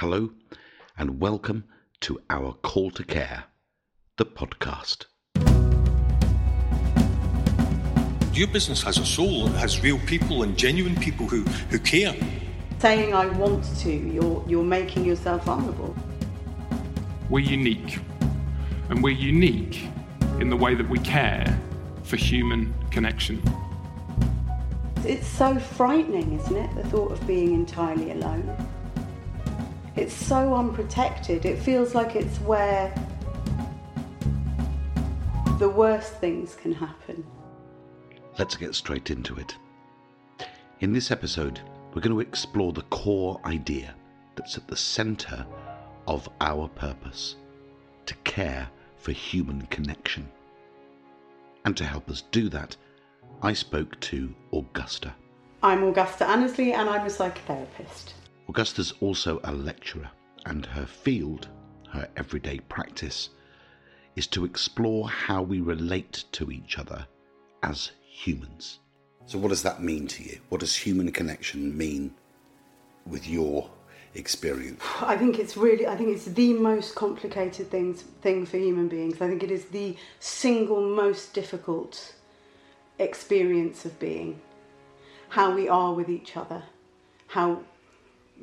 Hello, and welcome to our Call to Care, the podcast. Your business has a soul, it has real people and genuine people who, who care. Saying I want to, you're, you're making yourself vulnerable. We're unique, and we're unique in the way that we care for human connection. It's so frightening, isn't it? The thought of being entirely alone. It's so unprotected. It feels like it's where the worst things can happen. Let's get straight into it. In this episode, we're going to explore the core idea that's at the centre of our purpose to care for human connection. And to help us do that, I spoke to Augusta. I'm Augusta Annesley and I'm a psychotherapist. Augusta's also a lecturer, and her field, her everyday practice, is to explore how we relate to each other as humans. So, what does that mean to you? What does human connection mean with your experience? I think it's really, I think it's the most complicated things, thing for human beings. I think it is the single most difficult experience of being. How we are with each other, how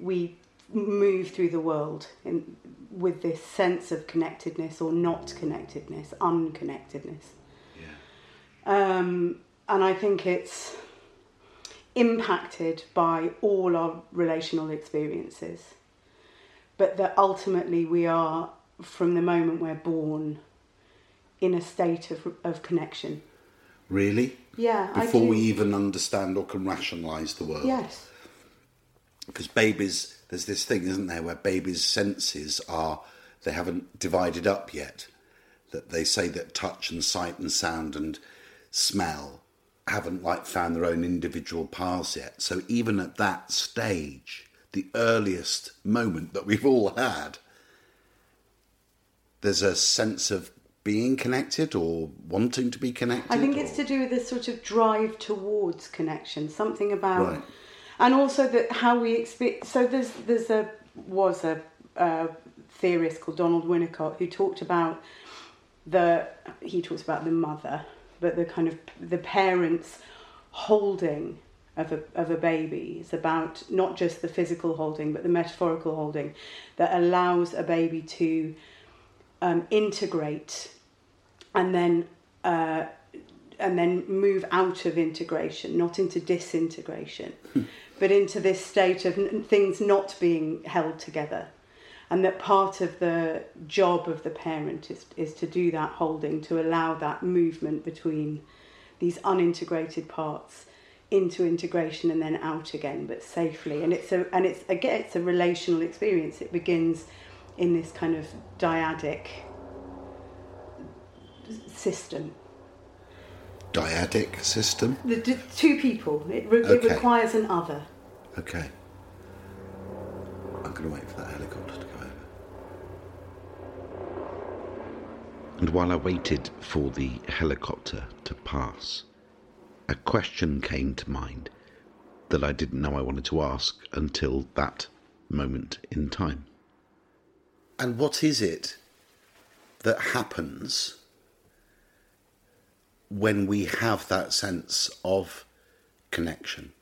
we move through the world in, with this sense of connectedness or not connectedness, unconnectedness. Yeah. Um, and I think it's impacted by all our relational experiences. But that ultimately we are, from the moment we're born, in a state of, of connection. Really? Yeah, Before we even understand or can rationalise the world. Yes. Because babies, there's this thing, isn't there, where babies' senses are, they haven't divided up yet. That they say that touch and sight and sound and smell haven't like found their own individual paths yet. So even at that stage, the earliest moment that we've all had, there's a sense of being connected or wanting to be connected. I think it's to do with this sort of drive towards connection, something about, Right. And also that how we expect. So there's there's a was a, uh theorist called Donald Winnicott who talked about the he talks about the mother, but the kind of the parents holding of a of a baby is about not just the physical holding but the metaphorical holding that allows a baby to um, integrate and then uh, and then move out of integration, not into disintegration, but into this state of n- things not being held together. And that part of the job of the parent is, is to do that holding, to allow that movement between these unintegrated parts into integration and then out again, but safely. And it's a and it's again it's a relational experience. It begins in this kind of dyadic system. Dyadic system. The d- two people. It, re- it requires an other. Okay. I'm going to wait for that helicopter to go over. And while I waited for the helicopter to pass, a question came to mind that I didn't know I wanted to ask until that moment in time. And what is it that happens when we have that sense of connection?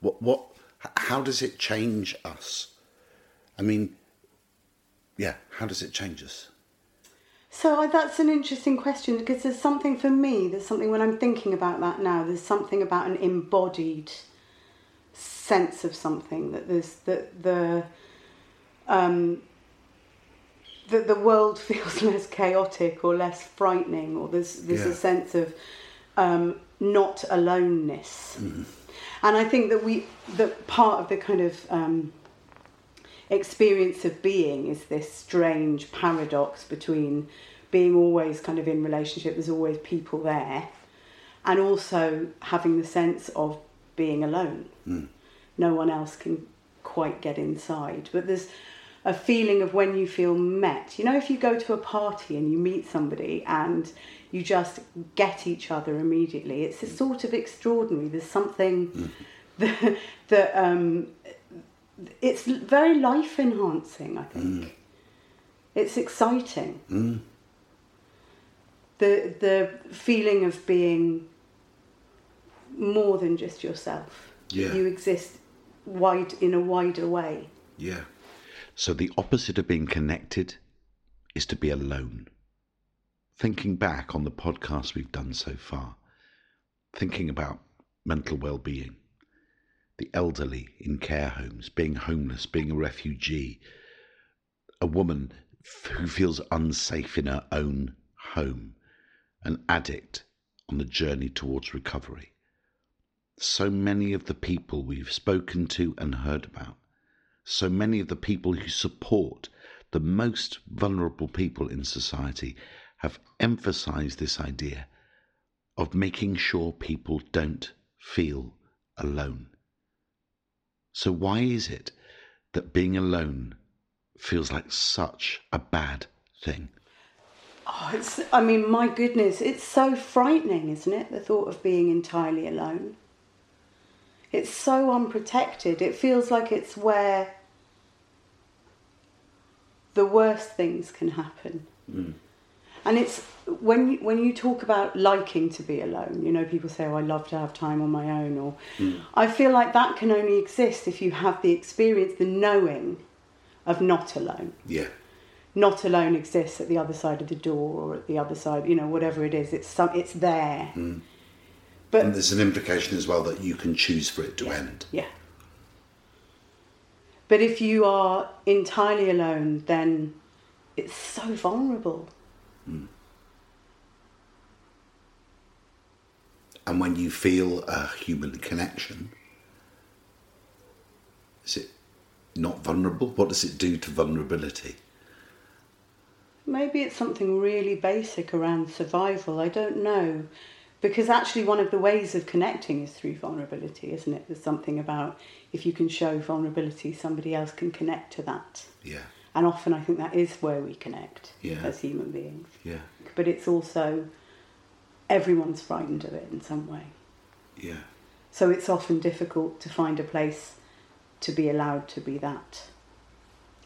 What what how does it change us? I mean, yeah, how does it change us? So that's an interesting question because there's something for me. There's something when I'm thinking about that now. There's something about an embodied sense of something that there's that the um, that the world feels less chaotic or less frightening, or there's there's Yeah. a sense of um, not aloneness. And I think that we that part of the kind of um, experience of being is this strange paradox between being always kind of in relationship, there's always people there, and also having the sense of being alone. No one else can quite get inside. But there's a feeling of when you feel met. You know, if you go to a party and you meet somebody and you just get each other immediately, it's a sort of extraordinary. There's something mm. that, that um, it's very life enhancing. I think mm. it's exciting. Mm. The the feeling of being more than just yourself. Yeah. You exist wide in a wider way. Yeah. So the opposite of being connected is to be alone. Thinking back on the podcast we've done so far, thinking about mental well being, the elderly in care homes, being homeless, being a refugee, a woman who feels unsafe in her own home, an addict on the journey towards recovery. So many of the people we've spoken to and heard about so many of the people who support the most vulnerable people in society have emphasized this idea of making sure people don't feel alone. So, why is it that being alone feels like such a bad thing? Oh, it's, I mean, my goodness, it's so frightening, isn't it? The thought of being entirely alone. It's so unprotected. It feels like it's where the worst things can happen. Mm. And it's when you, when you talk about liking to be alone, you know, people say, "Oh, I love to have time on my own," or mm. I feel like that can only exist if you have the experience, the knowing of not alone Yeah. not alone exists at the other side of the door or at the other side, you know, whatever it is. It's some, it's there. Mm. But And there's an implication as well that you can choose for it to end. yeah. But if you are entirely alone, then it's so vulnerable. Hmm. And when you feel a human connection, is it not vulnerable? What does it do to vulnerability? Maybe it's something really basic around survival. I don't know. Because actually, one of the ways of connecting is through vulnerability, isn't it? There's something about if you can show vulnerability, somebody else can connect to that. Yeah. And often I think that is where we connect Yeah. as human beings. Yeah. But it's also everyone's frightened of it in some way. Yeah. So it's often difficult to find a place to be allowed to be that.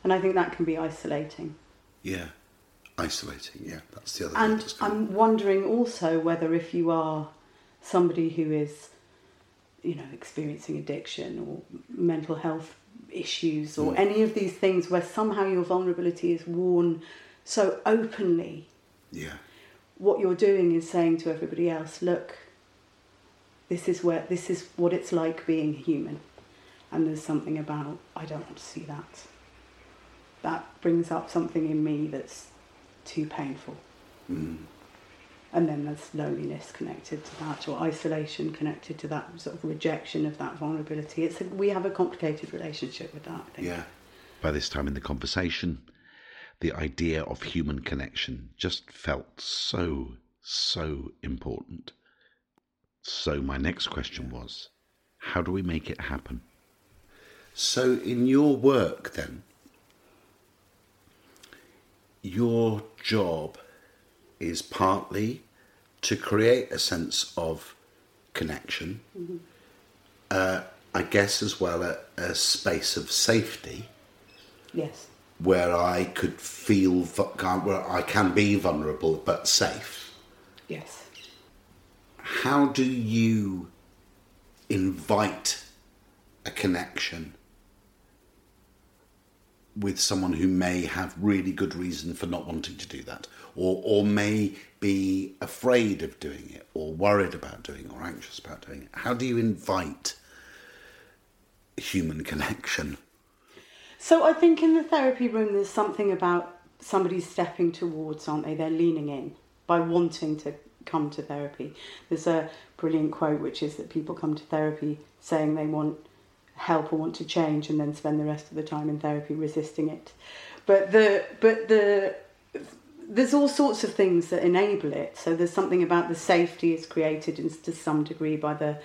And I think that can be isolating. Yeah. Isolating. Yeah. That's the other thing. And I'm wondering also whether if you are somebody who is, you know, experiencing addiction or mental health issues or mm. any of these things where somehow your vulnerability is worn so openly, yeah. what you're doing is saying to everybody else, look, this is where this is what it's like being human. And there's something about I don't want to see that. That brings up something in me that's too painful. Mm. And then there's loneliness connected to that, or isolation connected to that sort of rejection of that vulnerability. It's a, we have a complicated relationship with that. I think. Yeah. By this time in the conversation, the idea of human connection just felt so, so important. So, my next question was how do we make it happen? So, in your work, then, your job is partly to create a sense of connection, uh, I guess, as well a, a space of safety Yes. where I could feel where I can be vulnerable but safe. Yes. How do you invite a connection with someone who may have really good reason for not wanting to do that, or or may be afraid of doing it, or worried about doing, it, or anxious about doing it? How do you invite human connection? So I think in the therapy room, there's something about somebody stepping towards, aren't they? They're leaning in by wanting to come to therapy. There's a brilliant quote which is that people come to therapy saying they want help or want to change, and then spend the rest of the time in therapy resisting it. But the but the there's all sorts of things that enable it. So there's something about the safety is created in, to some degree by the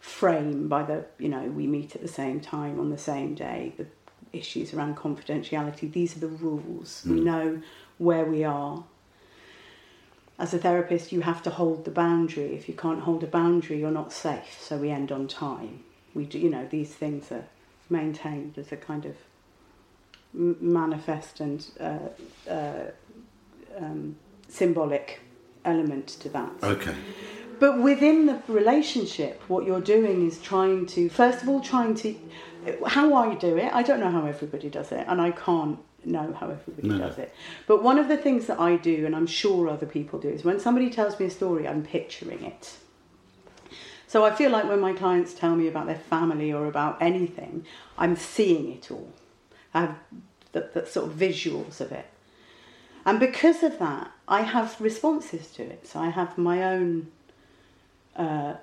frame, by the you know we meet at the same time on the same day. The issues around confidentiality. These are the rules. We hmm. know where we are. As a therapist, you have to hold the boundary. If you can't hold a boundary, you're not safe. So we end on time. We do, you know, these things are maintained. as a kind of m- manifest and uh, uh, um, symbolic element to that. Okay. But within the relationship, what you're doing is trying to, first of all, trying to, how I do it, I don't know how everybody does it, and I can't know how everybody No. does it. But one of the things that I do, and I'm sure other people do, is when somebody tells me a story, I'm picturing it. So I feel like when my clients tell me about their family or about anything, I'm seeing it all. I have the, the sort of visuals of it. And because of that, I have responses to it. So I have my own uh,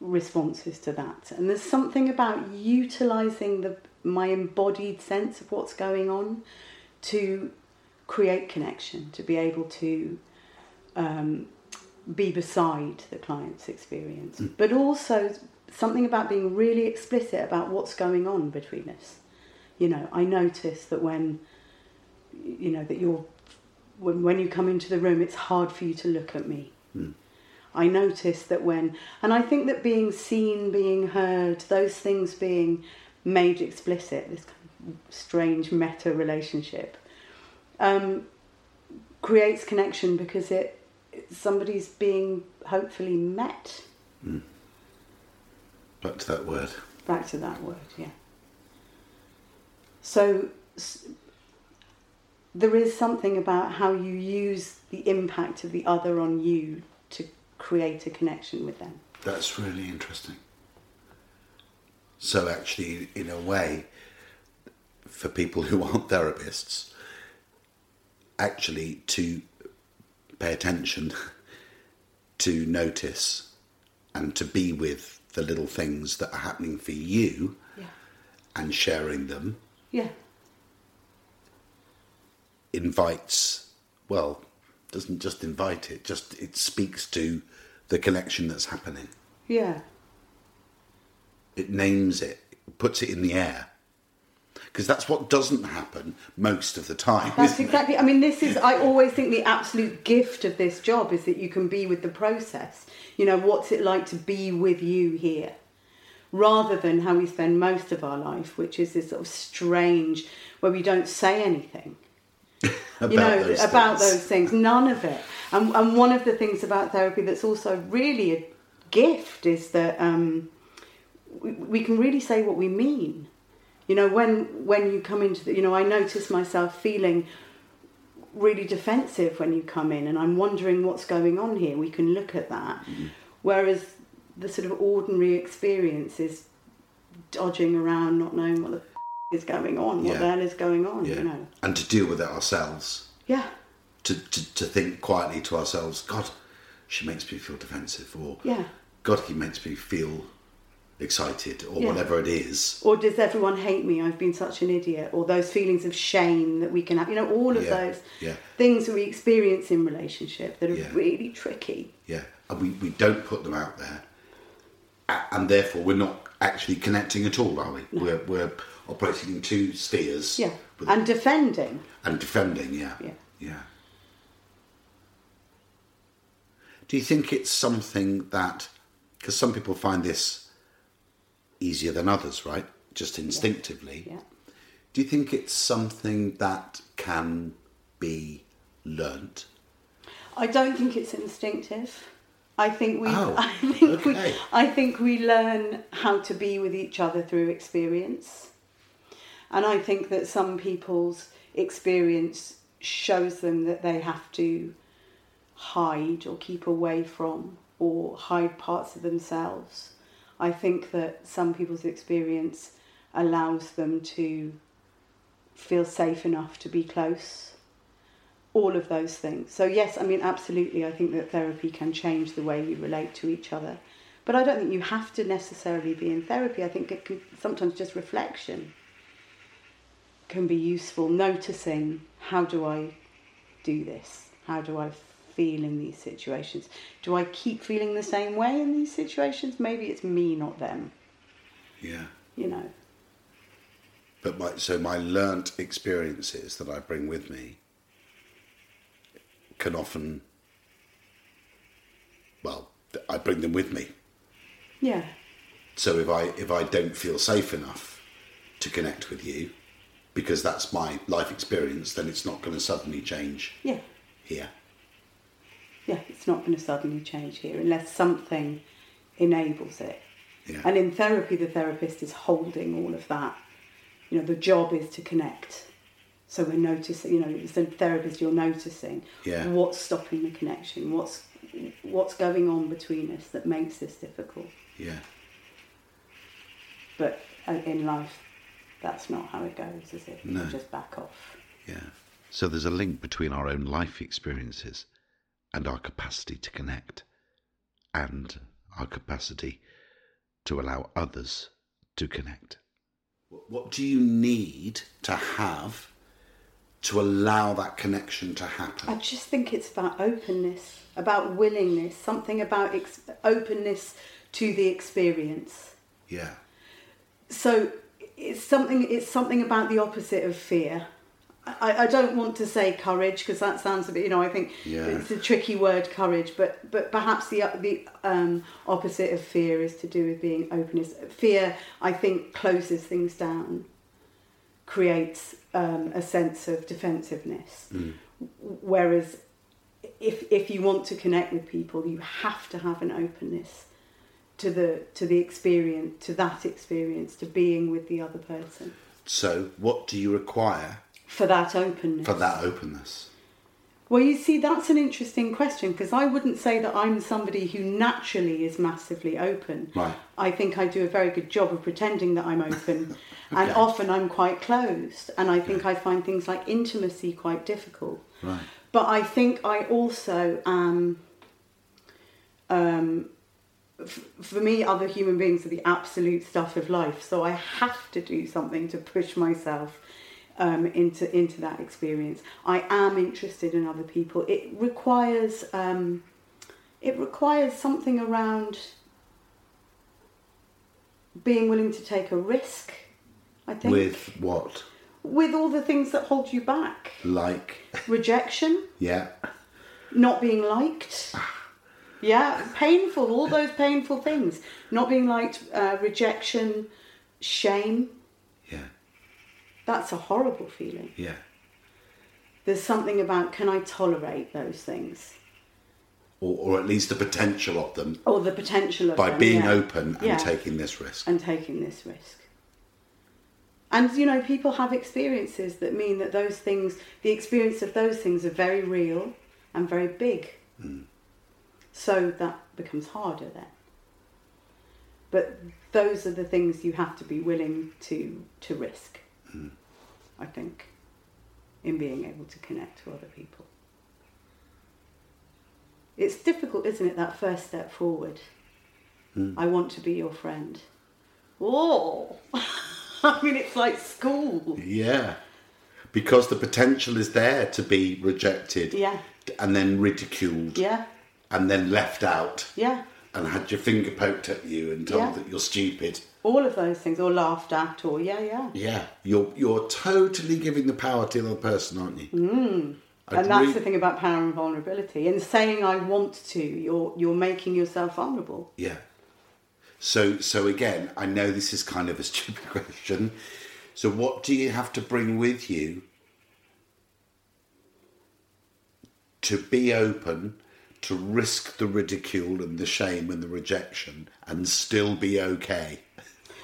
responses to that. And there's something about utilizing the my embodied sense of what's going on to create connection, to be able to um, be beside the client's experience, but also something about being really explicit about what's going on between us. You know, I notice that when you know that you're when when you come into the room, it's hard for you to look at me. I notice that when, and I think that being seen, being heard, those things being made explicit, this kind of strange meta relationship, um, creates connection because it somebody's being hopefully met. Hmm. Back to that word. Back to that word, yeah. So s- there is something about how you use the impact of the other on you to create a connection with them. That's really interesting. So, actually, in a way, for people who aren't therapists, actually to pay attention, to notice, and to be with the little things that are happening for you Yeah. and sharing them Yeah. invites, well, doesn't just invite it, just it speaks to the connection that's happening. Yeah. it names it, puts it in the air. Because that's what doesn't happen most of the time. That's exactly. I mean, this is. I always think the absolute gift of this job is that you can be with the process. You know, what's it like to be with you here, rather than how we spend most of our life, which is this sort of strange where we don't say anything. about you know those about things. those things. None of it. And and one of the things about therapy that's also really a gift is that um, we, we can really say what we mean. You know, when when you come into the, you know, I notice myself feeling really defensive when you come in, and I'm wondering what's going on here. We can look at that, mm-hmm. whereas the sort of ordinary experience is dodging around, not knowing what the f- is going on, what Yeah. the hell is going on. Yeah. You know, And to deal with it ourselves, yeah, to, to, to think quietly to ourselves, God, she makes me feel defensive, or yeah. God, he makes me feel excited, or Yeah. whatever it is. or does everyone hate me? I've been such an idiot. Or those feelings of shame that we can have. You know, all of Yeah, those yeah. things that we experience in relationship that are really tricky. Yeah. And we, we don't put them out there. And therefore, we're not actually connecting at all, are we? We're, we're operating in two spheres. Yeah. And defending. and defending, yeah. Yeah. Yeah. Do you think it's something that, because some people find this easier than others, right? Just instinctively. Yeah. Do you think it's something that can be learnt? I don't think it's instinctive. I think we Oh, I think we. I think we learn how to be with each other through experience. And I think that some people's experience shows them that they have to hide or keep away from or hide parts of themselves. I think that some people's experience allows them to feel safe enough to be close all of those things. So yes, I mean absolutely I think that therapy can change the way you relate to each other. But I don't think you have to necessarily be in therapy. I think it can sometimes just reflection can be useful noticing how do I do this? How do I feel in these situations? Do I keep feeling the same way in these situations? Maybe it's me not them, Yeah. you know. But my, so my learnt experiences that I bring with me can often, well, I bring them with me. Yeah. So if I if I don't feel safe enough to connect with you because that's my life experience, then it's not going to suddenly change Yeah. here. Yeah, it's not going to suddenly change here unless something enables it. Yeah. And in therapy, the therapist is holding all of that. You know, the job is to connect. So we're noticing, you know, as a therapist, you're noticing Yeah. what's stopping the connection, what's what's going on between us that makes this difficult. Yeah. But uh, in life, that's not how it goes, is it? No. You just back off. Yeah. So there's a link between our own life experiences and our capacity to connect and our capacity to allow others to connect. What- What do you need to have to allow that connection to happen? I just think it's about openness, about willingness, something about ex- openness to the experience. Yeah. So it's something. It's something about the opposite of fear. I, I don't want to say courage because that sounds a bit. You know, I think Yeah. it's a tricky word, courage. But but perhaps the the um, opposite of fear is to do with being openness. Fear, I think, closes things down, creates um, a sense of defensiveness. Whereas if if you want to connect with people, you have to have an openness to the to the experience, to that experience, to being with the other person. So, what do you require For that openness. for that openness? Well, you see, that's an interesting question because I wouldn't say that I'm somebody who naturally is massively open. Right. I think I do a very good job of pretending that I'm open, and often I'm quite closed. And I think I find things like intimacy quite difficult. Right. But I think I also am. Um, f- for me, other human beings are the absolute stuff of life. So I have to do something to push myself um, into into that experience. I am interested in other people. It requires um, it requires something around being willing to take a risk. I think With what? with all the things that hold you back, Like, rejection, yeah. not being liked. Yeah, painful, all those painful things. Not being liked, uh, rejection, shame. That's a horrible feeling. Yeah. There's something about can I tolerate those things? Or, or at least the potential of them Or the potential of them. by them, being yeah. open and Yeah. taking this risk. and taking this risk. And you know, people have experiences that mean that those things, the experience of those things, are very real and very big. Mm. So that becomes harder then. But those are the things you have to be willing to to risk. Mm. I think, in being able to connect to other people. It's difficult, isn't it? That first step forward. Hmm. I want to be your friend. Oh, I mean, it's like school. Yeah. Because the potential is there to be rejected Yeah. and then ridiculed Yeah, and then left out yeah. And had your finger poked at you and told Yeah. that you're stupid. All of those things, or laughed at, or yeah, yeah. Yeah. You're you're totally giving the power to the other person, aren't you? Mm. and that's the thing about power and vulnerability. In saying I want to, you're you're making yourself vulnerable. Yeah. So so again, I know this is kind of a stupid question. So what do you have to bring with you to be open, to risk the ridicule and the shame and the rejection and still be okay?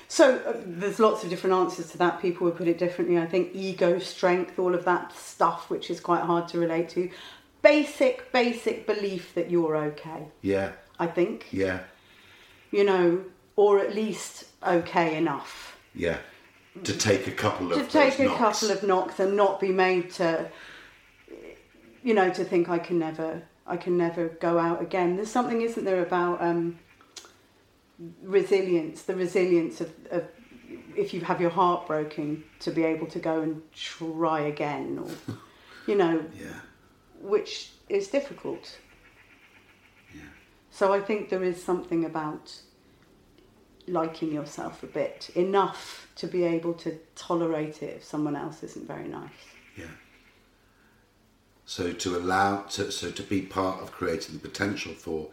So uh, there's lots of different answers to that. People would put it differently. I think ego, strength, all of that stuff, which is quite hard to relate to. Basic, basic belief that you're okay. Yeah. I think Yeah. you know, or at least okay enough. Yeah. To take a couple of to take a knocks. couple of knocks and not be made to you know to think i can never i can never go out again there's something isn't there about um resilience the resilience of, of if you have your heart broken to be able to go and try again or you know Yeah. which is difficult so i think there is something about liking yourself a bit enough to be able to tolerate it if someone else isn't very nice Yeah. So to allow to so to be part of creating the potential for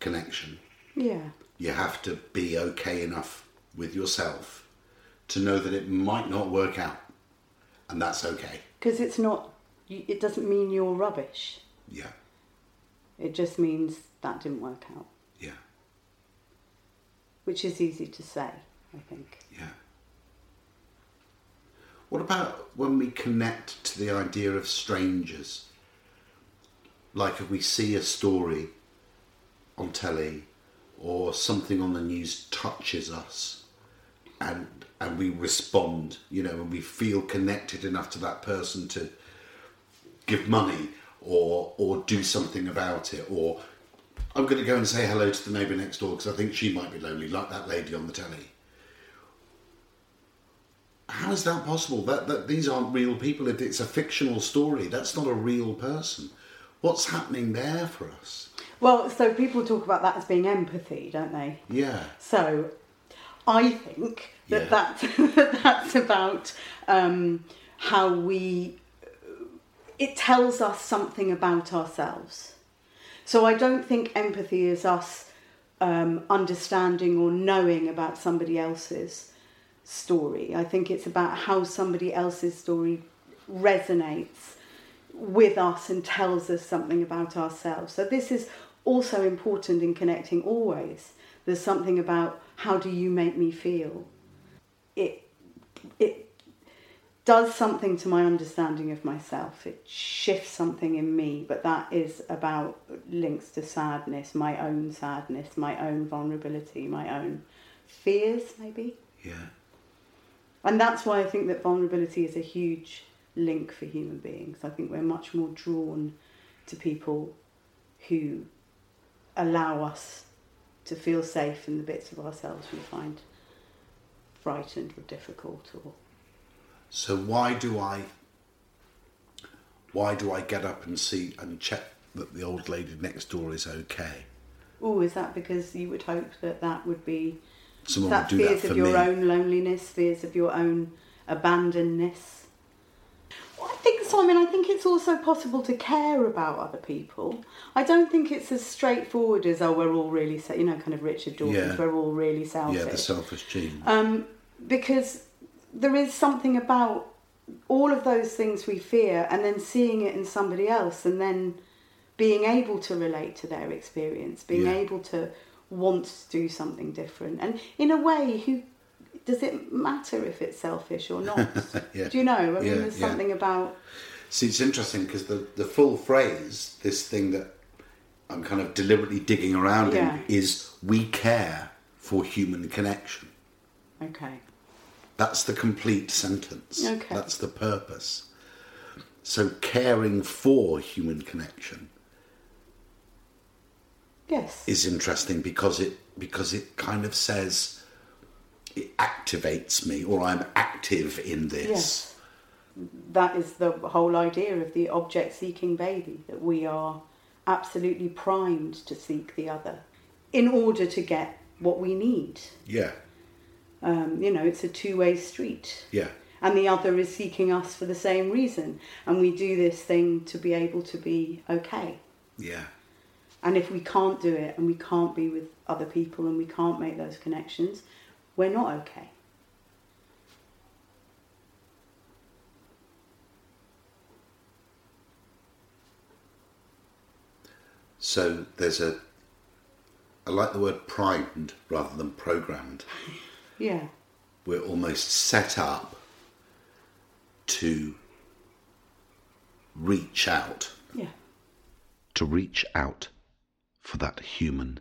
connection, yeah you have to be okay enough with yourself to know that it might not work out, and that's okay. Because it's not, it doesn't mean you're rubbish. Yeah, It just means that didn't work out, yeah, which is easy to say, I think. yeah. What about when we connect to the idea of strangers? Like if we see a story on telly or something on the news touches us and and we respond, you know, and we feel connected enough to that person to give money or or do something about it or I'm going to go and say hello to the neighbour next door because I think she might be lonely, like that lady on the telly. How is that possible? That, that these aren't real people. If it's a fictional story, that's not a real person. What's happening there for us? Well, so people talk about that as being empathy, don't they? Yeah, So, I think that Yeah. that's, that that's about um, how we. It tells us something about ourselves. So I don't think empathy is us um, understanding or knowing about somebody else's story. I think it's about how somebody else's story resonates with us and tells us something about ourselves. So this is also important in connecting always. There's something about how do you make me feel? It it does something to my understanding of myself. It shifts something in me, but that is about links to sadness, my own sadness, my own vulnerability, my own fears maybe. yeah, And that's why I think that vulnerability is a huge link for human beings. I think we're much more drawn to people who allow us to feel safe in the bits of ourselves we find frightened or difficult or So why do I why do I get up and see and check that the old lady next door is okay? oh is that because you would hope that that would be Someone that would that fears for of your me. own loneliness fears of your own abandonedness well, I think so. I mean I think it's also possible to care about other people I don't think it's as straightforward as oh we're all really se-, you know kind of Richard Dawkins Yeah. we're all really selfish Yeah, the selfish gene. um, because there is something about all of those things we fear and then seeing it in somebody else and then being able to relate to their experience being Yeah. able to want to do something different and in a way who does it matter if it's selfish or not Yeah. do you know i mean Yeah, there's yeah. something about See, it's interesting because the, the full phrase, this thing that I'm kind of deliberately digging around in, is we care for human connection. okay That's the complete sentence. Okay. That's the purpose. So caring for human connection yes is interesting because it because it kind of says it activates me or I'm active in this. Yes. That is the whole idea of the object seeking baby, that we are absolutely primed to seek the other in order to get what we need. Yeah. Um, you know, it's a two way street. Yeah. And the other is seeking us for the same reason. And we do this thing to be able to be okay. Yeah. And if we can't do it and we can't be with other people and we can't make those connections, we're not okay. So there's a I like the word primed rather than programmed. Yeah. We're almost set up to reach out. Yeah. To reach out for that human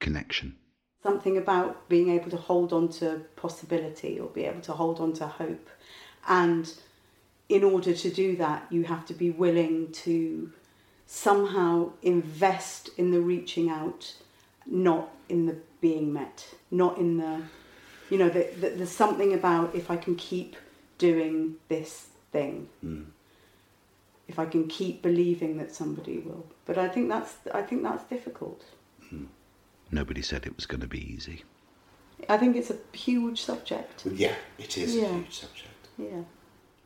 connection. Something about being able to hold on to possibility or be able to hold on to hope. And in order to do that, you have to be willing to somehow invest in the reaching out, not in the being met, not in the, you know, the, the, there's something about if I can keep doing this thing. Hmm. If I can keep believing that somebody will, but I think that's I think that's difficult. Hmm. Nobody said it was going to be easy. I think it's a huge subject. Yeah, it is Yeah. a huge subject. Yeah.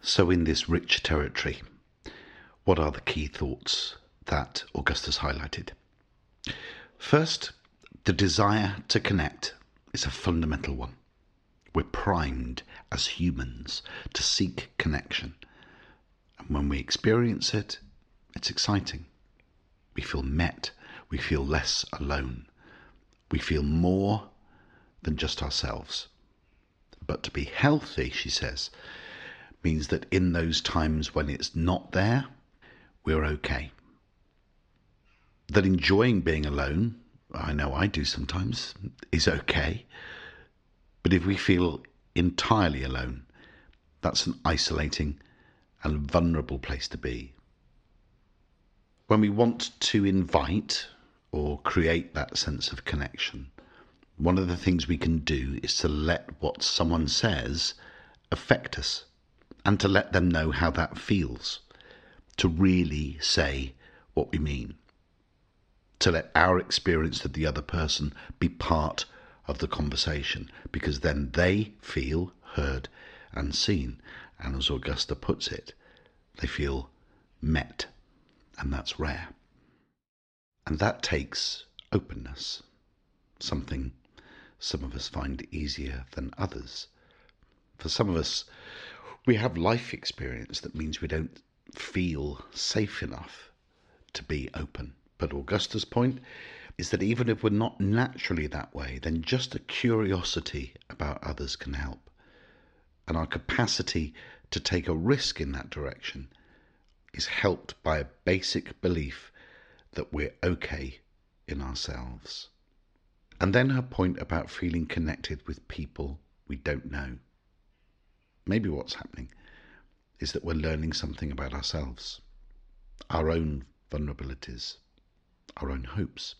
So, in this rich territory, what are the key thoughts that Augusta's highlighted? First, the desire to connect is a fundamental one. We're primed as humans to seek connection. And when we experience it, it's exciting. We feel met. We feel less alone. We feel more than just ourselves. But to be healthy, she says, means that in those times when it's not there, we're okay. That enjoying being alone, I know I do sometimes, is okay. But if we feel entirely alone, that's an isolating and vulnerable place to be. When we want to invite or create that sense of connection, one of the things we can do is to let what someone says affect us and to let them know how that feels, to really say what we mean, to let our experience of the other person be part of the conversation, because then they feel heard and seen. And as Augusta puts it, they feel met and that's rare. And that takes openness, something some of us find easier than others. For some of us, we have life experience that means we don't feel safe enough to be open. But Augusta's point is that even if we're not naturally that way, then just a curiosity about others can help. And our capacity to take a risk in that direction is helped by a basic belief that we're okay in ourselves. And then her point about feeling connected with people we don't know. Maybe what's happening is that we're learning something about ourselves, our own vulnerabilities, our own hopes.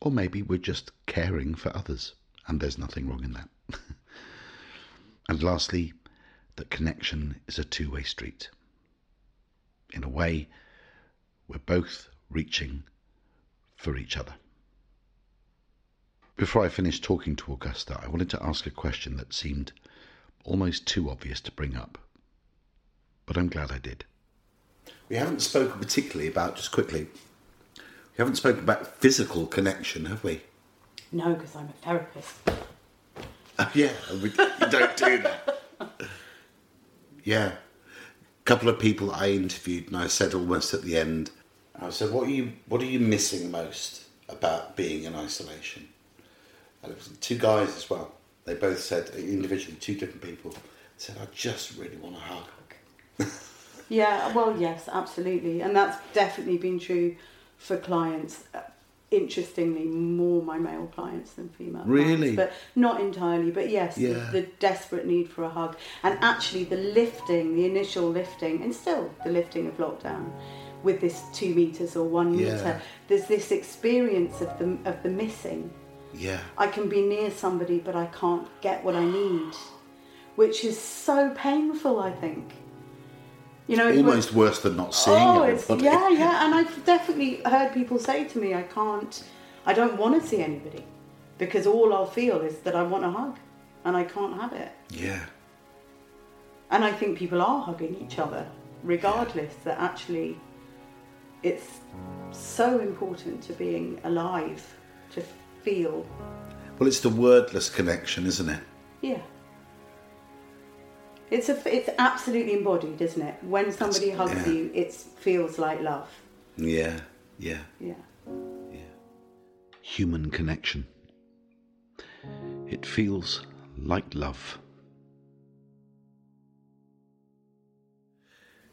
Or maybe we're just caring for others, and there's nothing wrong in that. and lastly, that connection is a two way street in a way, we're both reaching for each other. Before I finished talking to Augusta, I wanted to ask a question that seemed almost too obvious to bring up. But I'm glad I did. We haven't spoken particularly about, just quickly, we haven't spoken about physical connection, have we? No, because I'm a therapist. Oh, yeah, we, you don't do that. Yeah A couple of people I interviewed, and I said almost at the end, I said, "What are you What are you missing most about being in isolation?" And it was two guys as well. They both said individually, two different people said, "I just really want a hug." yeah, well, yes, absolutely, and that's definitely been true for clients uh, interestingly more my male clients than female really clients, but not entirely but yes yeah. the, the, desperate need for a hug and actually the lifting the initial lifting and still the lifting of lockdown with this two meters or one yeah. meter there's this experience of the of the missing yeah i can be near somebody but i can't get what i need which is so painful i think you know, almost worse than not seeing oh, everybody. yeah, yeah. And I've definitely heard people say to me, "I can't, I don't want to see anybody because all I'll feel is that I want a hug, and I can't have it." Yeah. And I think people are hugging each other, regardless. Yeah. That actually, it's so important to being alive, to feel. Well, it's the wordless connection, isn't it? Yeah. It's a, it's absolutely embodied, isn't it? When somebody That's, hugs yeah. you, it feels like love. Yeah, yeah, yeah, yeah. Human connection. It feels like love.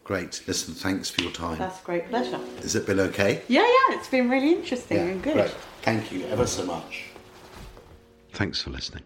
Great. Listen, thanks for your time. That's great pleasure. Has it been okay? Yeah, yeah. It's been really interesting yeah, and good. Great. Thank you ever so much. Thanks for listening.